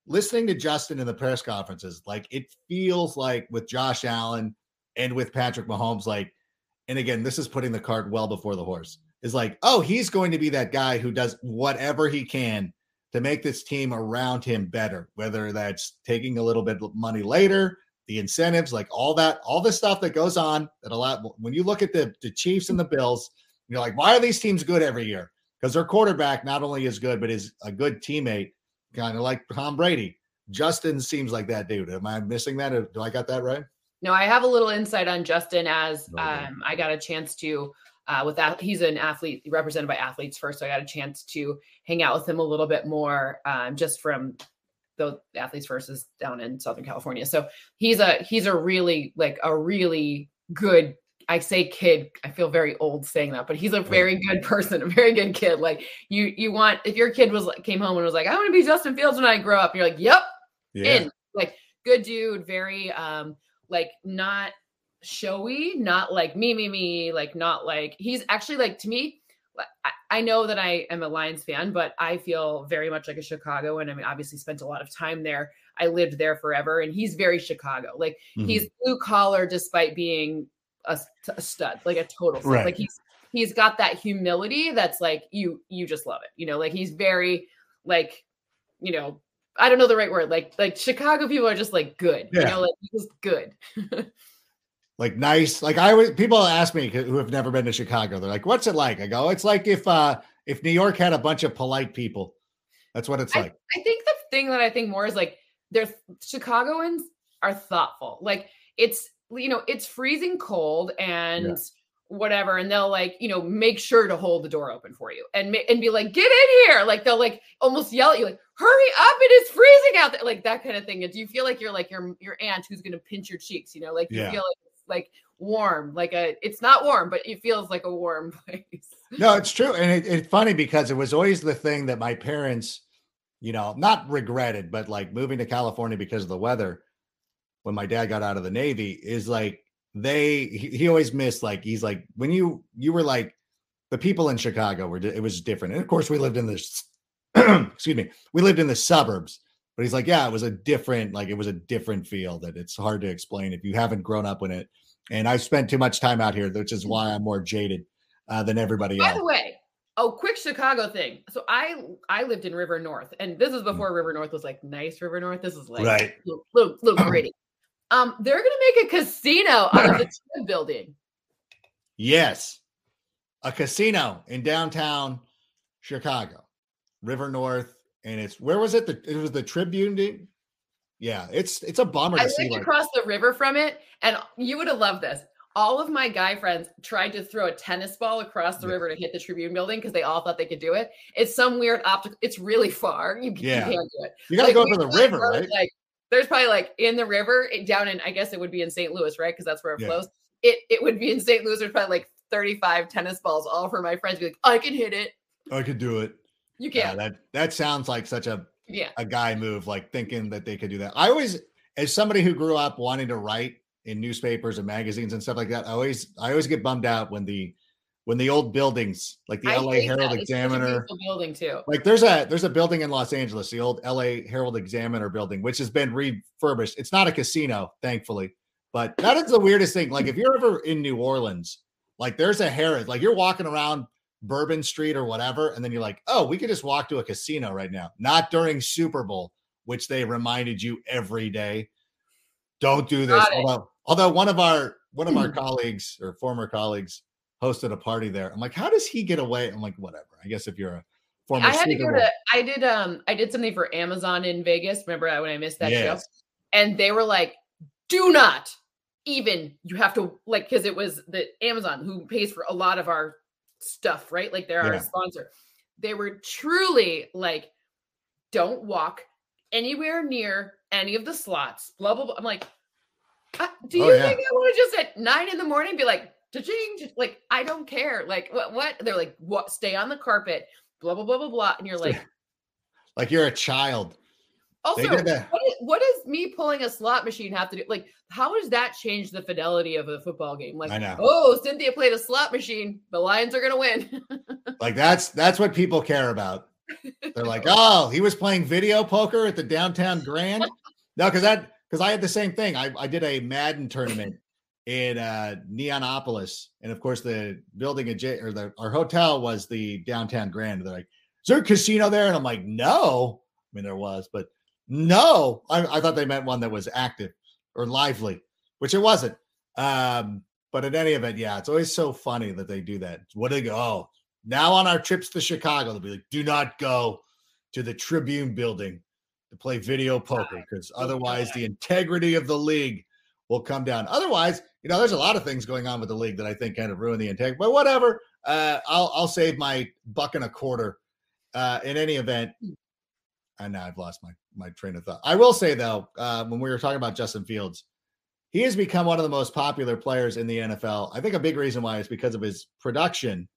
listening to Justin in the press conferences, like it feels like with Josh Allen and with Patrick Mahomes, like, and again, this is putting the cart well before the horse, is like, oh, he's going to be that guy who does whatever he can to make this team around him better, whether that's taking a little bit of money later, the incentives, like all that, all the stuff that goes on that a lot when you look at the, the Chiefs and the Bills, you're like, why are these teams good every year? Because their quarterback not only is good, but is a good teammate, kind of like Tom Brady. Justin seems like that dude. Am I missing that? Uh, do I got that right? No, I have a little insight on Justin as um, I got a chance to uh, with that. He's an athlete represented by athletes first. So I got a chance to hang out with him a little bit more um, just from the athletes first is down in Southern California. So he's a he's a really like a really good I say kid, I feel very old saying that, but he's a very good person, a very good kid. Like you you want if your kid was came home and was like, I want to be Justin Fields when I grow up, you're like, Yep, yeah. in. Like good dude, very um like not showy, not like me, me, me, like not like he's actually like to me, I know that I am a Lions fan, but I feel very much like a Chicago, and I mean, obviously spent a lot of time there. I lived there forever, and he's very Chicago. Like mm-hmm. he's blue collar, despite being a, a, stud, like a total. Right. Like he's he's got that humility that's like you you just love it. You know, like he's very like you know I don't know the right word. Like like Chicago people are just like good. Yeah. You know, like just good. like nice. Like I always people ask me who have never been to Chicago. They're like, "What's it like?" I go, "It's like if uh if New York had a bunch of polite people. That's what it's I, like." I think the thing that I think more is like they're Chicagoans are thoughtful. Like it's you know it's freezing cold and. Yeah. Whatever, and they'll like you know make sure to hold the door open for you and and be like, get in here, like they'll like almost yell at you, like, hurry up, it is freezing out there, like that kind of thing. And do you feel like you're like your your aunt who's gonna pinch your cheeks, you know, like you yeah. feel like like warm, like a it's not warm, but it feels like a warm place. No, it's true. And it, it's funny because it was always the thing that my parents, you know, not regretted, but like moving to California because of the weather when my dad got out of the Navy is like they he, he always missed like he's like when you you were like the people in Chicago were it was different. And of course we lived in this excuse me, we lived in the suburbs. But he's like, yeah, it was a different, like it was a different feel that it's hard to explain if you haven't grown up in it. And I've spent too much time out here, which is why I'm more jaded uh, than everybody By else. By the way, oh, quick Chicago thing. So I I lived in River North, and this is mm. before River North was like nice River North. This is like right. little, little, little gritty. Um, they're gonna make a casino out of the TIB building. Yes, a casino in downtown Chicago, River North and it's where was it? The it was the Tribune. Yeah, it's it's a bummer I to see. Like, across the river from it, and you would have loved this. All of my guy friends tried to throw a tennis ball across the yeah. river to hit the Tribune building because they all thought they could do it. It's some weird optical. It's really far. You, yeah. you can't do it. You got to like, go to the river, right? Like there's probably like in the river down in I guess it would be in St. Louis, right? Because that's where it yeah. flows. It it would be in St. Louis. There's probably like 35 tennis balls, all for my friends. Be like, I can hit it. I could do it. You can't. Yeah, that that sounds like such a yeah a guy move, like thinking that they could do that. I always, as somebody who grew up wanting to write in newspapers and magazines and stuff like that, I always I always get bummed out when the when the old buildings like the I LA Herald Examiner building too. Like there's a there's a building in Los Angeles, the old LA Herald Examiner building, which has been refurbished. It's not a casino, thankfully, But that is the weirdest thing. Like if you're ever in New Orleans, like there's a Herald, like you're walking around Bourbon Street or whatever, and then you're like, oh, we could just walk to a casino right now. Not during Super Bowl, which they reminded you every day. Don't do this. Although, although one of our one of our colleagues or former colleagues hosted a party there. I'm like, how does he get away? I'm like, whatever. I guess if you're a former, I had to go to. I did. Um, I did something for Amazon in Vegas. Remember when I missed that yes. show? And they were like, do not even. You have to like because it was the Amazon who pays for a lot of our stuff, right? Like they're yeah. our sponsor. They were truly like, don't walk anywhere near any of the slots. Blah blah blah. I'm like, uh, do oh, you oh, yeah. think I want to just at nine in the morning be like, ching like I don't care. Like what? What? They're like, what? Stay on the carpet. Blah blah blah blah blah. And you're like, like you're a child. Also, what is, what does me pulling a slot machine have to do? Like, how does that change the fidelity of a football game? Like, I know. oh, Cynthia played a slot machine. The Lions are gonna win. like that's that's what people care about. They're like, oh, he was playing video poker at the downtown Grand. No, because that because I had the same thing. I, I did a Madden tournament in uh, Neonopolis, and of course the building adjacent or the our hotel was the downtown Grand. They're like, "Is there a casino there?" And I'm like, "No." I mean, there was, but no. I, I thought they meant one that was active or lively, which it wasn't. Um, but in any event, yeah, it's always so funny that they do that. What do they go? Oh, now on our trips to Chicago, they'll be like, "Do not go to the Tribune building." to play video poker because otherwise the integrity of the league will come down. Otherwise, you know, there's a lot of things going on with the league that I think kind of ruin the integrity. But whatever, uh, I'll I'll save my buck and a quarter. Uh, in any event, and now I've lost my my train of thought. I will say though, uh, when we were talking about Justin Fields, he has become one of the most popular players in the NFL. I think a big reason why is because of his production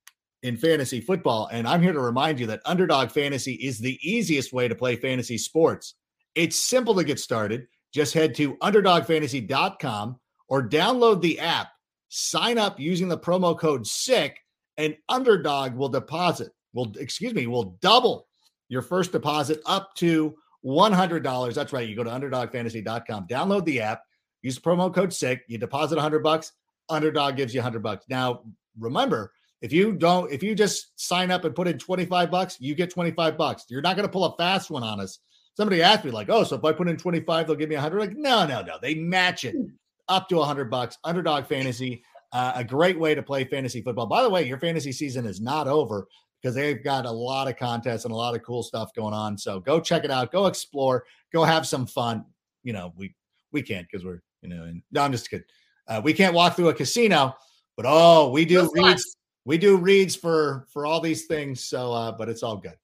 in fantasy football. And I'm here to remind you that Underdog Fantasy is the easiest way to play fantasy sports. It's simple to get started. Just head to underdogfantasy.com or download the app, sign up using the promo code SICK, and Underdog will deposit, will, excuse me, will double your first deposit up to $100. That's right. You go to underdogfantasy.com, download the app, use promo code SICK, you deposit 100 bucks, Underdog gives you 100 bucks. Now, remember, if you don't, if you just sign up and put in 25 bucks, you get 25 bucks. You're not going to pull a fast one on us. Somebody asked me, like, oh, so if I put in 25, they'll give me 100. Like, no, no, no. They match it hmm. Up to 100 bucks. Underdog fantasy, uh, a great way to play fantasy football. By the way, your fantasy season is not over because they've got a lot of contests and a lot of cool stuff going on. So go check it out. Go explore. Go have some fun. You know, we we can't because we're you know. And, no, I'm just kidding. Uh, we can't walk through a casino, but oh, we do reads we do reads for for all these things. So, uh, but it's all good.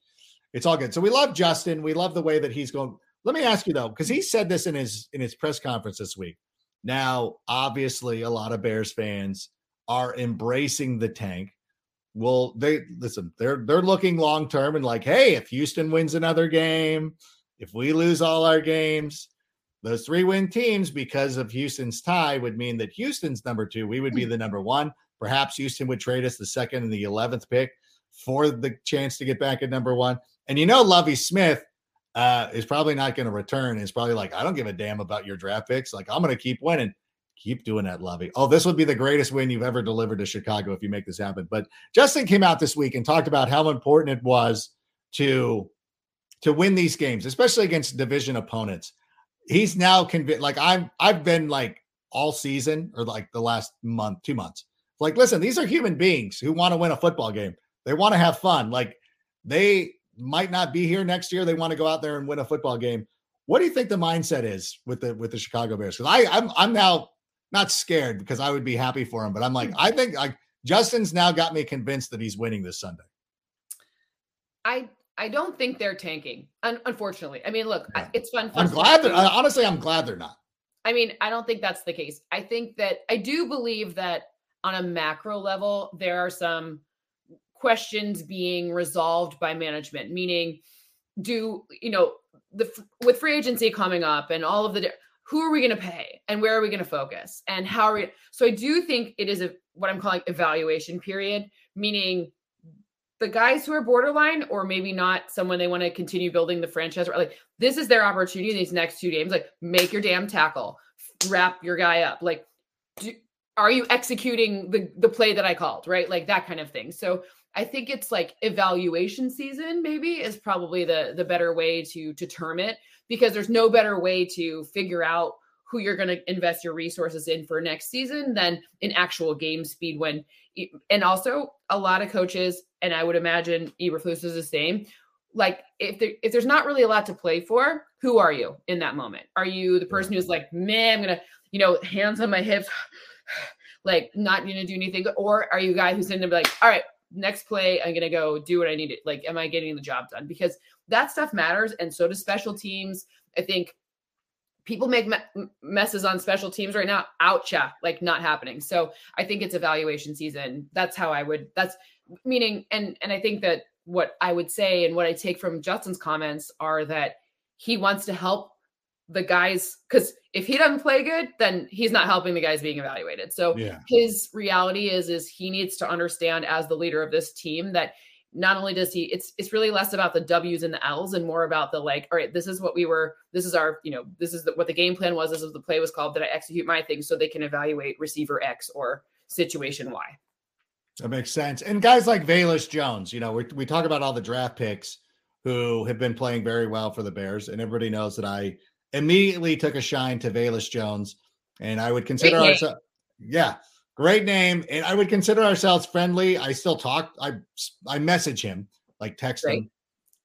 It's all good. So we love Justin. We love the way that he's going. Let me ask you though, because he said this in his in his press conference this week. Now, obviously, a lot of Bears fans are embracing the tank. Well, they listen. They're they're looking long term and like, hey, if Houston wins another game, if we lose all our games, those three win teams because of Houston's tie would mean that Houston's number two. We would be hmm. the number one. Perhaps Houston would trade us the second and the 11th pick for the chance to get back at number one. And you know, Lovie Smith uh, is probably not going to return. Is probably like, I don't give a damn about your draft picks. Like, I'm going to keep winning. Keep doing that, Lovie. Oh, this would be the greatest win you've ever delivered to Chicago if you make this happen. But Justin came out this week and talked about how important it was to to win these games, especially against division opponents. He's now convinced. Like I'm, I've been like all season or like the last month, two months like, listen, these are human beings who want to win a football game. They want to have fun. Like, they might not be here next year. They want to go out there and win a football game. What do you think the mindset is with the with the Chicago Bears? Because I I'm I'm now not scared because I would be happy for him, but I'm like hmm. I think like Justin's now got me convinced that he's winning this Sunday. I I don't think they're tanking. Un- unfortunately, I mean, look, yeah. it's fun. fun I'm glad that honestly, I'm glad they're not. I mean, I don't think that's the case. I think that I do believe that on a macro level, there are some questions being resolved by management, meaning, do you know the with free agency coming up and all of the who are we going to pay and where are we going to focus and how are we so i do think it is a what i'm calling evaluation period meaning the guys who are borderline or maybe not someone they want to continue building the franchise like this is their opportunity in these next two games like make your damn tackle wrap your guy up? Like, do, are you executing the the play that I called? Right, like that kind of thing. So I think it's like evaluation season. Maybe is probably the the better way to to term it because there's no better way to figure out who you're going to invest your resources in for next season than in actual game speed when and also a lot of coaches and i would imagine eberflus is the same like if there, if there's not really a lot to play for who are you in that moment are you the person who's like man i'm gonna you know hands on my hips like not gonna do anything or are you a guy who's in be like all right next play i'm gonna go do what i need to like am i getting the job done? Because that stuff matters and so does special teams. I think people make me- messes on special teams right now. Ouch like not happening. So i think it's evaluation season. That's how i would that's meaning and and i think that what i would say and what i take from justin's comments are that he wants to help the guys because if he doesn't play good then he's not helping the guys being evaluated so Yeah. his reality is is he needs to understand as the leader of this team that not only does he it's it's really less about the w's and the l's and more about the like all right this is what we were this is our you know this is the, what the game plan was this is the play was called that i execute my thing so they can evaluate receiver x or situation y That makes sense. And guys like Velus Jones, you know, we, we talk about all the draft picks who have been playing very well for the Bears, and everybody knows that I immediately took a shine to Velus Jones, and I would consider ourselves, yeah, great name, and I would consider ourselves friendly. I still talk, I I message him, like text Right. him,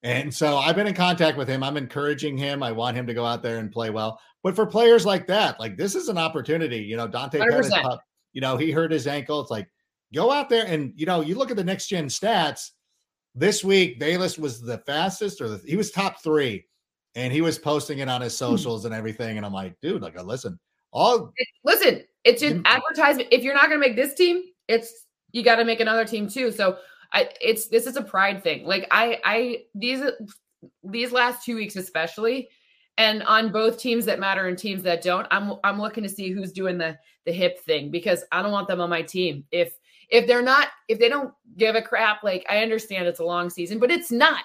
and so I've been in contact with him. I'm encouraging him. I want him to go out there and play well. But for players like that, like this is an opportunity. You know, Dante Pettis, you know, he hurt his ankle. It's like go out there and you know you look at the next gen stats this week Bayless was the fastest or the, he was top three and he was posting it on his Hmm. socials and everything and i'm like dude like listen all listen it's an Mm. advertisement if you're not going to make this team it's you got to make another team too so i it's this is a pride thing like i i these these last two weeks especially and on both teams that matter and teams that don't i'm i'm looking to see who's doing the the hip thing because i don't want them on my team if if they're not if they don't give a crap like i understand it's a long season but it's not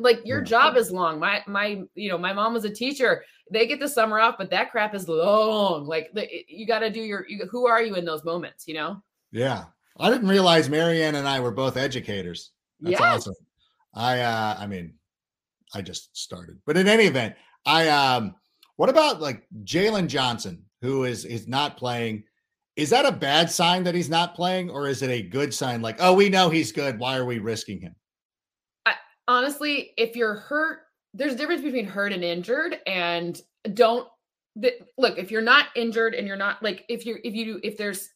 like your Yeah. job is long. My my you know my mom was a teacher. They get the summer off but that crap is long. Like the, you got to do your you, who are you in those moments you know? Yeah. I didn't realize marianne and i were both educators. That's Yes. awesome. I uh i mean i just started. But in any event i um what about like jaylon johnson who is is not playing? Is that a bad sign that he's not playing or is it a good sign? Like oh we know he's good. Why are we risking him honestly, if you're hurt, there's a difference between hurt and injured. And don't look if you're not injured and you're not like if you're if you if there's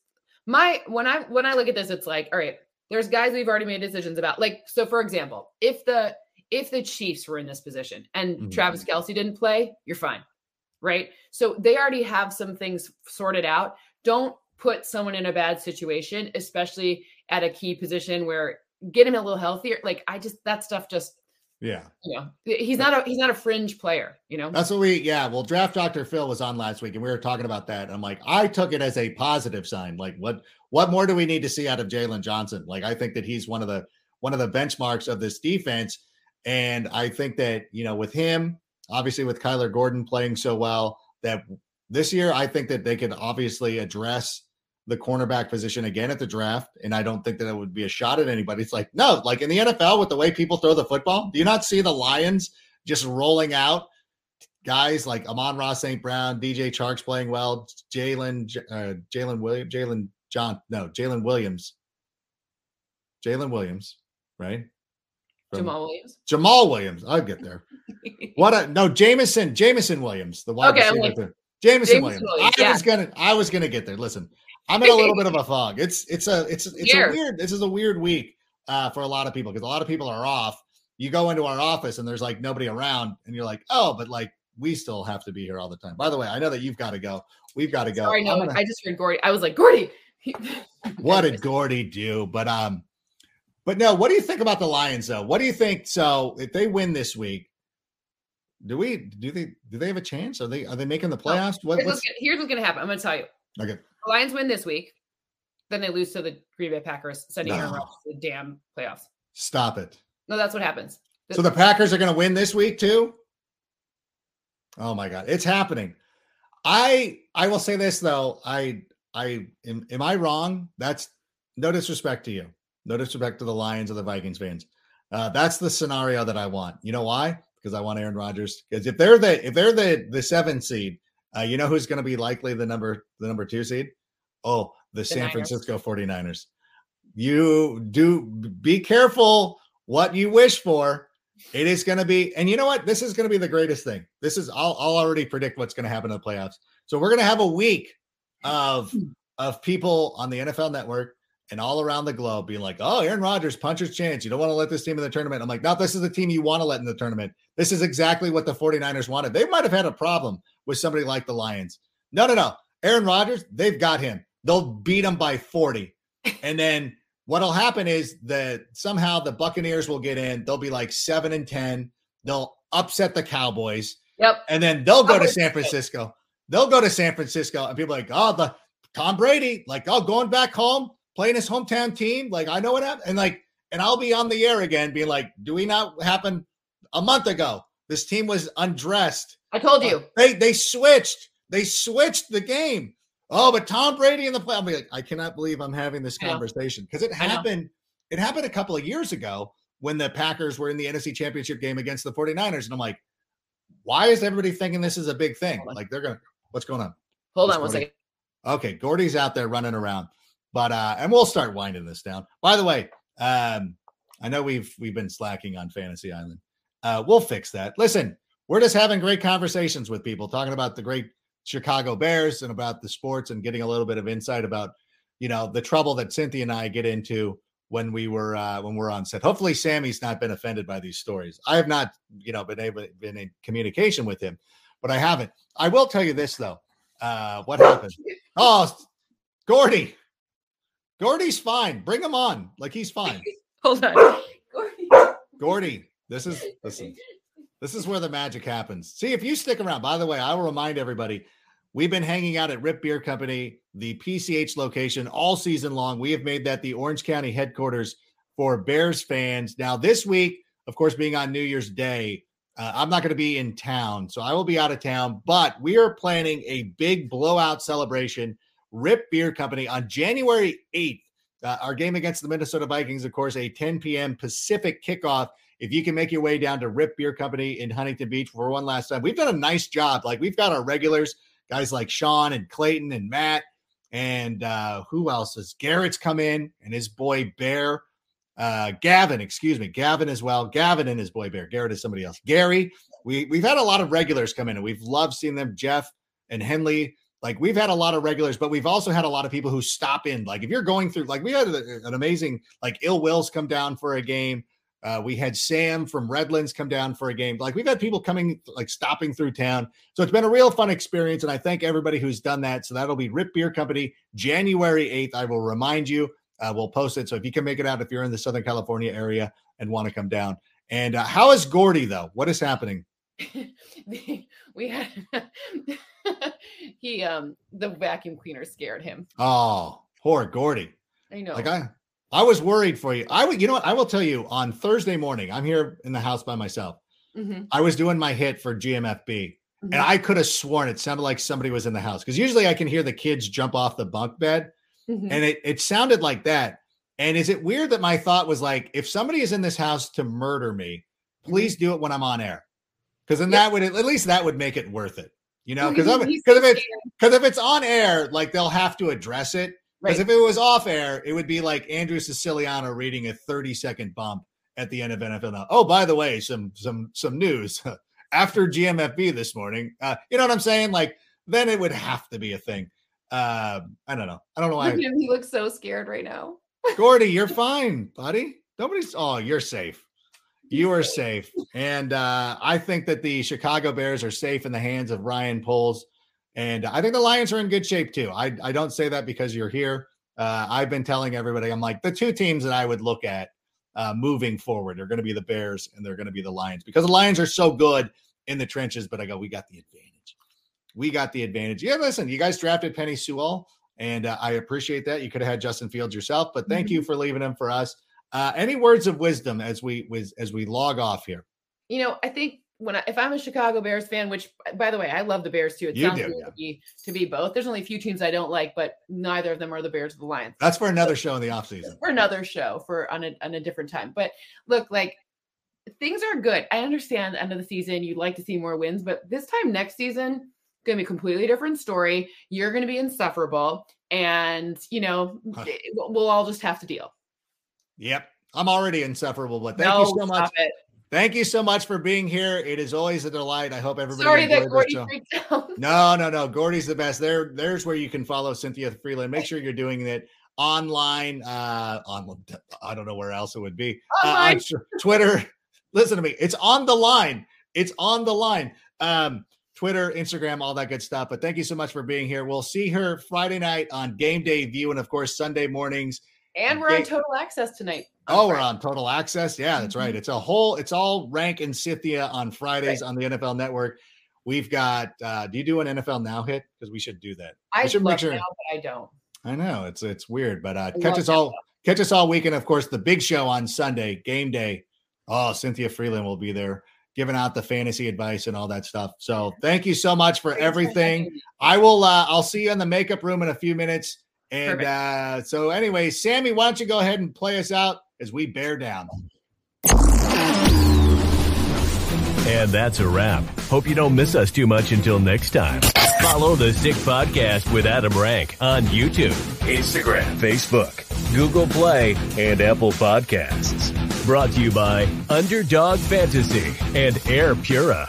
my when I when I look at this, it's like all right, there's guys we've already made decisions about. Like so, for example, if the if the Chiefs were in this position and Mhm. Travis Kelce didn't play, you're fine, right? So they already have some things sorted out. Don't put someone in a bad situation, especially at a key position where get him a little healthier. Like I just that stuff just yeah you know he's not a he's not a fringe player. You know That's what we, yeah. Well, draft Dr. Phil was on last week and we were talking about that. And I'm like, I took it as a positive sign. Like, what, what more do we need to see out of Jaylon Johnson? Like, I think that he's one of the, one of the benchmarks of this defense. And I think that, you know, with him, obviously with Kyler Gordon playing so well, that this year, I think that they could obviously address the cornerback position again at the draft. And I don't think that it would be a shot at anybody. It's like, no, like in the NFL with the way people throw the football, do you not see the Lions just rolling out guys like Amon-Ra St. Brown, DJ Charks playing well, Jalen, uh, Jalen Williams, Jalen John, no, Jalen Williams, Jalen Williams, right? From- Jamaal Williams. Jamaal Williams. I'll get there. What a no, Jameson, Jameson Williams, the wide Okay, receiver. like- Jameson Williams. Williams, I yeah. was gonna, I was gonna get there. Listen, I'm in a little bit of a fog. It's, it's a, it's, it's Here. a weird. This is a weird week uh, for a lot of people because a lot of people are off. You go into our office and there's like nobody around, and you're like, oh, but like we still have to be here all the time. By the way, I know that you've got to go. We've got to go. Sorry, no, gonna- I just heard Gordy. I was like Gordy. what did Gordy do? But um, but no, what do you think about the Lions though? What do you think? So if they win this week, do we do they do they have a chance? Are they are they making the playoffs? What, Here's what's what's, gonna, here's what's gonna happen. I'm gonna tell you. okay? The Lions win this week, then they lose to the Green Bay Packers, sending Aaron No. Rodgers to the damn playoffs. Stop it. No, that's what happens. So the Packers are going to win this week too. Oh my God, it's happening. I I will say this though. I I am am I wrong? That's no disrespect to you. No disrespect to the Lions or the Vikings fans. Uh, that's the scenario that I want. You know why? Because I want Aaron Rodgers. Because if they're the if they're the the seven seed, uh, you know who's going to be likely the number the number two seed? Oh, the, the San Niners. Francisco 49ers. You do be careful what you wish for. It is going to be, and you know what? This is going to be the greatest thing. This is I'll, I'll already predict what's going to happen in the playoffs. So we're going to have a week of of people on the NFL network and all around the globe being like, oh, Aaron Rodgers, puncher's chance. You don't want to let this team in the tournament. I'm like, no, this is the team you want to let in the tournament. This is exactly what the 49ers wanted. They might have had a problem with somebody like the Lions. No, no, no. Aaron Rodgers, they've got him. They'll beat him by 40. And then what'll happen is that somehow the Buccaneers will get in. They'll be like seven and 10. They'll upset the Cowboys. Yep. And then they'll go to San Francisco. They'll go to San Francisco and people like, oh, the Tom Brady, like, oh, going back home playing his hometown team. Like I know what happened, and like, and I'll be on the air again, being like, "Do we not happen a month ago? This team was undressed. I told you uh, they they switched. They switched the game. Oh, but Tom Brady in the play. I'll be like, I cannot believe I'm having this conversation because it happened. It happened a couple of years ago when the Packers were in the NFC Championship game against the 49ers, and I'm like, why is everybody thinking this is a big thing? Like they're gonna. What's going on? Hold on one second. Okay, Gordy's out there running around. But uh, and we'll start winding this down. By the way, um, I know we've we've been slacking on Fantasy Island. Uh, we'll fix that. Listen, we're just having great conversations with people, talking about the great Chicago Bears and about the sports and getting a little bit of insight about, you know, the trouble that Cynthia and I get into when we were uh, when we're on set. Hopefully, Sammy's not been offended by these stories. I have not, you know, been able been in communication with him, but I haven't. I will tell you this though. Uh, what happened? Oh, Gordy, Gordy's fine. Bring him on. Like he's fine. Hold on. Gordy. Gordy, this is listen. This is where the magic happens. See, if you stick around, by the way, I will remind everybody we've been hanging out at Riip Beer Company, the PCH location, all season long. We have made that the Orange County headquarters for Bears fans. Now, this week, of course, being on New Year's Day, uh, I'm not going to be in town, so I will be out of town, but we are planning a big blowout celebration Riip Beer Company on January 8th. Uh, our game against the Minnesota Vikings, of course, a 10 p.m. Pacific kickoff. If you can make your way down to Riip Beer Company in Huntington Beach for one last time, we've done a nice job. Like we've got our regulars, guys like Sean and Clayton and Matt, and uh, who else is Garrett's come in and his boy Bear, uh, Gavin, excuse me, Gavin as well. Gavin and his boy Bear. Garrett is somebody else. Gary, we we've had a lot of regulars come in and we've loved seeing them. Jeff and Henley like we've had a lot of regulars, but we've also had a lot of people who stop in. Like if you're going through, like we had an amazing, like Ill Wills come down for a game. Uh, we had Sam from Redlands come down for a game. Like we've had people coming, like stopping through town. So it's been a real fun experience. And I thank everybody who's done that. So that'll be Riip Beer Company, January 8th. I will remind you, uh, we'll post it. So if you can make it out, if you're in the Southern California area and want to come down. And uh, how is Gordy though? What is happening? we had he um the vacuum cleaner scared him. Oh, poor Gordy. I know. Like I I was worried for you. I would you know what I will tell you on Thursday morning. I'm here in the house by myself. Mm-hmm. I was doing my hit for GMFB. Mm-hmm. And I could have sworn it sounded like somebody was in the house because usually I can hear the kids jump off the bunk bed. Mm-hmm. And it, it sounded like that. And is it weird that my thought was like, if somebody is in this house to murder me, mm-hmm. please do it when I'm on air because then that would at least that would make it worth it, you know. Because because if it's because if it's on air, like they'll have to address it. Because right. if it was off air, it would be like Andrew Siciliano reading a 30 second bump at the end of NFL now. Oh, by the way, some some some news after GMFB this morning. Uh, you know what I'm saying? Like then it would have to be a thing. Uh, I don't know. I don't know why. He looks so scared right now. Gordy, you're fine, buddy. Nobody's. Oh, you're safe you are safe. And uh, I think that the Chicago Bears are safe in the hands of Ryan Poles. And I think the Lions are in good shape too. I, I don't say that because you're here. Uh, I've been telling everybody, I'm like, the two teams that I would look at uh, moving forward are going to be the Bears and they're going to be the Lions because the Lions are so good in the trenches. But I go, we got the advantage. We got the advantage. Yeah, listen, you guys drafted Penei Sewell, and uh, I appreciate that. You could have had Justin Fields yourself, but thank mm-hmm. you for leaving him for us. Uh, any words of wisdom as we as we log off here? You know, I think when I, if I'm a Chicago Bears fan, which by the way, I love the Bears too. It You sounds do, yeah. to, be, to be both. There's only a few teams I don't like, but neither of them are the Bears or the Lions. That's for another show in the offseason. for another show for on a, on a different time. But look, like things are good. I understand the end of the season, you'd like to see more wins, but this time next season, going to be a completely different story. You're going to be insufferable. And, you know, Huh. we'll all just have to deal. Yep. I'm already insufferable, but thank no, you so much. it. Thank you so much for being here. It is always a delight. I hope everybody Sorry that Gordy freaked out. No, no, no. Gordy's the best. There, there's where you can follow Cynthia Frelund. Make sure you're doing it online. Uh, on I don't know where else it would be. Uh. Twitter. Listen to me. It's on the line. It's on the line. Um, Twitter, Instagram, all that good stuff. But thank you so much for being here. We'll see her Friday night on Game Day View, and of course Sunday mornings. And we're on total access tonight. Oh, we're on Total Access. Yeah, that's right. It's a whole. It's all Rank and Cynthia on Fridays on the NFL Network. We've got. uh Do you do an NFL Now hit? Because we should do that. I we should make sure. now, but I don't. I know it's it's weird, but uh, I catch us all catch us all weekend. Of course, the big show on Sunday, game day. Oh, Cynthia Frelund will be there giving out the fantasy advice and all that stuff. So thank you so much for everything. I will. uh I'll see you in the makeup room in a few minutes. And uh so, anyway, Sammy, why don't you go ahead and play us out as we bear down? And that's a wrap. Hope you don't miss us too much until next time. Follow the Sick Podcast with Adam Rank on YouTube, Instagram, Facebook, Google Play, and Apple Podcasts. Brought to you by Underdog Fantasy and Air Pura.